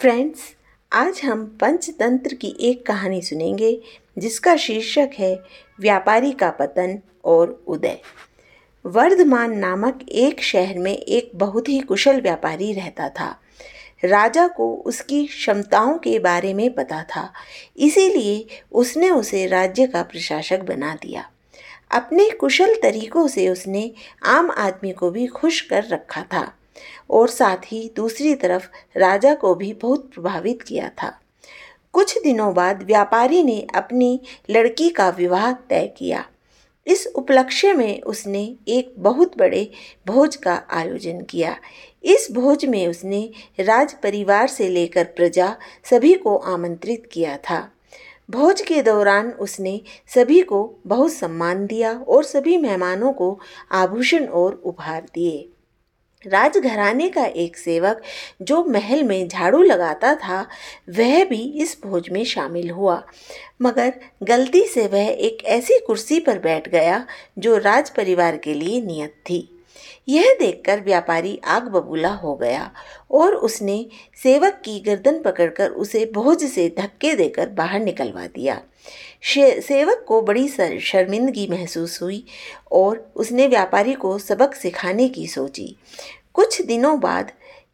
Friends आज हम पंचतंत्र की एक कहानी सुनेंगे, जिसका शीर्षक है व्यापारी का पतन और उदय। वर्धमान नामक एक शहर में एक बहुत ही कुशल व्यापारी रहता था। राजा को उसकी क्षमताओं के बारे में पता था, इसीलिए उसने उसे राज्य का प्रशासक बना दिया। अपने कुशल तरीकों से उसने आम आदमी को भी खुश कर रखा था। और साथ ही दूसरी तरफ़ राजा को भी बहुत प्रभावित किया था। कुछ दिनों बाद व्यापारी ने अपनी लड़की का विवाह तय किया। इस उपलक्ष्य में उसने एक बहुत बड़े भोज का आयोजन किया। इस भोज में उसने राज परिवार से लेकर प्रजा सभी को आमंत्रित किया था। भोज के दौरान उसने सभी को बहुत सम्मान दिया और सभी मेहमानों को आभूषण और उपहार दिए। राजघराने का एक सेवक जो महल में झाड़ू लगाता था, वह भी इस भोज में शामिल हुआ। मगर गलती से वह एक ऐसी कुर्सी पर बैठ गया जो राज परिवार के लिए नियत थी। यह देखकर व्यापारी आग बबूला हो गया और उसने सेवक की गर्दन पकड़कर उसे भोज से धक्के देकर बाहर निकलवा दिया। सेवक को बड़ी शर्मिंदगी महसूस हुई और उसने व्यापारी को सबक सिखाने की सोची। कुछ दिनों बाद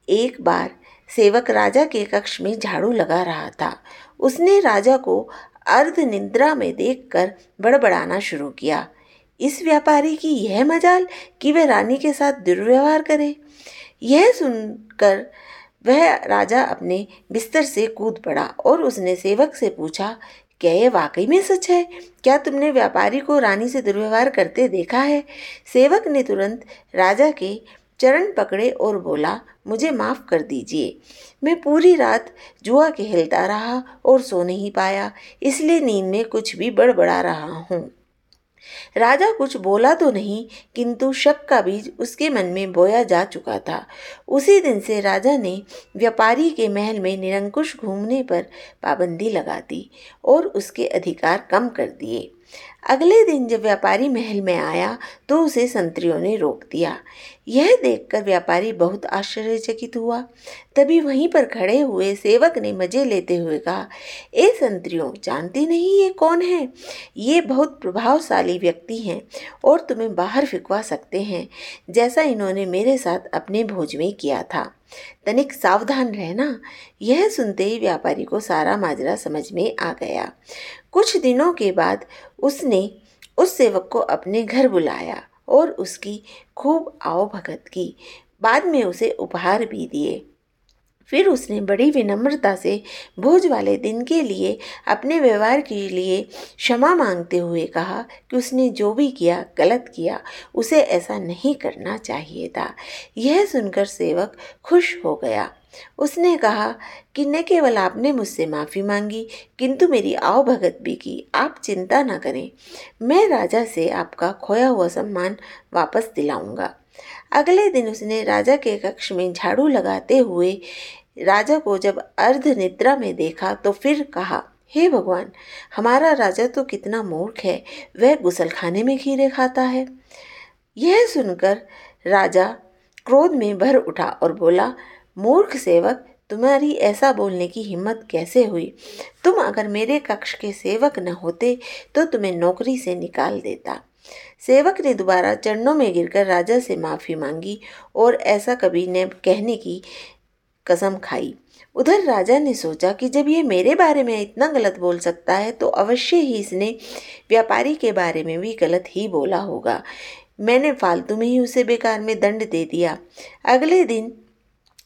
एक बार सेवक राजा के कक्ष में झाड़ू लगा रहा था। उसने राजा को अर्ध निद्रा में देखकर बड़बड़ाना शुरू किया। इस व्यापारी की यह मजाल कि वह रानी के साथ दुर्व्यवहार करे। यह सुनकर वह राजा अपने बिस्तर से कूद पड़ा और उसने सेवक से पूछा, क्या यह वाकई में सच है? क्या तुमने व्यापारी को रानी से दुर्व्यवहार करते देखा है? सेवक ने तुरंत राजा के चरण पकड़े और बोला, मुझे माफ़ कर दीजिए। मैं पूरी रात जुआ खेलता रहा और सो नहीं पाया, इसलिए नींद में कुछ भी बड़बड़ा रहा हूँ। राजा कुछ बोला तो नहीं, किंतु शक का बीज उसके मन में बोया जा चुका था। उसी दिन से राजा ने व्यापारी के महल में निरंकुश घूमने पर पाबंदी लगा दी और उसके अधिकार कम कर दिए। अगले दिन जब व्यापारी महल में आया तो उसे संतरियों ने रोक दिया। यह देखकर व्यापारी बहुत आश्चर्यचकित हुआ। तभी वहीं पर खड़े हुए सेवक ने मज़े लेते हुए कहा, ए संतरियों, जानती नहीं ये कौन है? ये बहुत प्रभावशाली व्यक्ति हैं और तुम्हें बाहर फिकवा सकते हैं, जैसा इन्होंने मेरे साथ अपने भोज में किया था। तनिक सावधान रहना। यह सुनते ही व्यापारी को सारा माजरा समझ में आ गया। कुछ दिनों के बाद उसने उस सेवक को अपने घर बुलाया और उसकी खूब आओ भगत की। बाद में उसे उपहार भी दिए। फिर उसने बड़ी विनम्रता से भोज वाले दिन के लिए अपने व्यवहार के लिए क्षमा मांगते हुए कहा कि उसने जो भी किया, गलत किया, उसे ऐसा नहीं करना चाहिए था। यह सुनकर सेवक खुश हो गया। उसने कहा, कि न केवल आपने मुझसे माफ़ी मांगी, किंतु मेरी आओ भगत भी की, आप चिंता न करें। मैं राजा से आपका खोया हुआ सम्मान वापस दिलाऊँगा। अगले दिन उसने राजा के कक्ष में झाड़ू लगाते हुए राजा को जब अर्ध निद्रा में देखा तो फिर कहा, हे भगवान, हमारा राजा तो कितना मूर्ख है, वह गुसलखाने में खीरे खाता है। यह सुनकर राजा क्रोध में भर उठा और बोला मूर्ख सेवक, तुम्हारी ऐसा बोलने की हिम्मत कैसे हुई? तुम अगर मेरे कक्ष के सेवक न होते तो तुम्हें नौकरी से निकाल देता। सेवक ने दोबारा चरणों में गिरकर राजा से माफ़ी मांगी और ऐसा कभी न कहने की कसम खाई। उधर राजा ने सोचा कि जब ये मेरे बारे में इतना गलत बोल सकता है तो अवश्य ही इसने व्यापारी के बारे में भी गलत ही बोला होगा। मैंने फालतू में ही उसे बेकार में दंड दे दिया। अगले दिन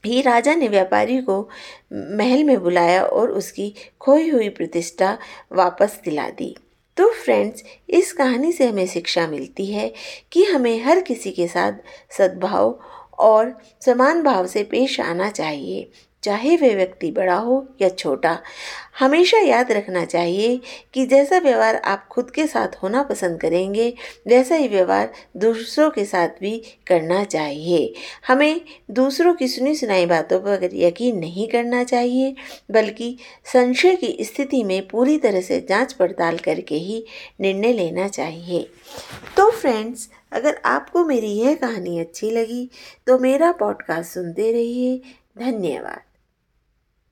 ही राजा ने व्यापारी को महल में बुलाया और उसकी खोई हुई प्रतिष्ठा वापस दिला दी। तो फ्रेंड्स, इस कहानी से हमें शिक्षा मिलती है कि हमें हर किसी के साथ सद्भाव और समान भाव से पेश आना चाहिए। चाहे वह व्यक्ति बड़ा हो या छोटा, हमेशा याद रखना चाहिए कि जैसा व्यवहार आप खुद के साथ होना पसंद करेंगे, वैसा ही व्यवहार दूसरों के साथ भी करना चाहिए। हमें दूसरों की सुनी सुनाई बातों पर यकीन नहीं करना चाहिए, बल्कि संशय की स्थिति में पूरी तरह से जाँच पड़ताल करके ही निर्णय लेना चाहिए। तो फ्रेंड्स, अगर आपको मेरी यह कहानी अच्छी लगी तो मेरा पॉडकास्ट सुनते रहिए। धन्यवाद।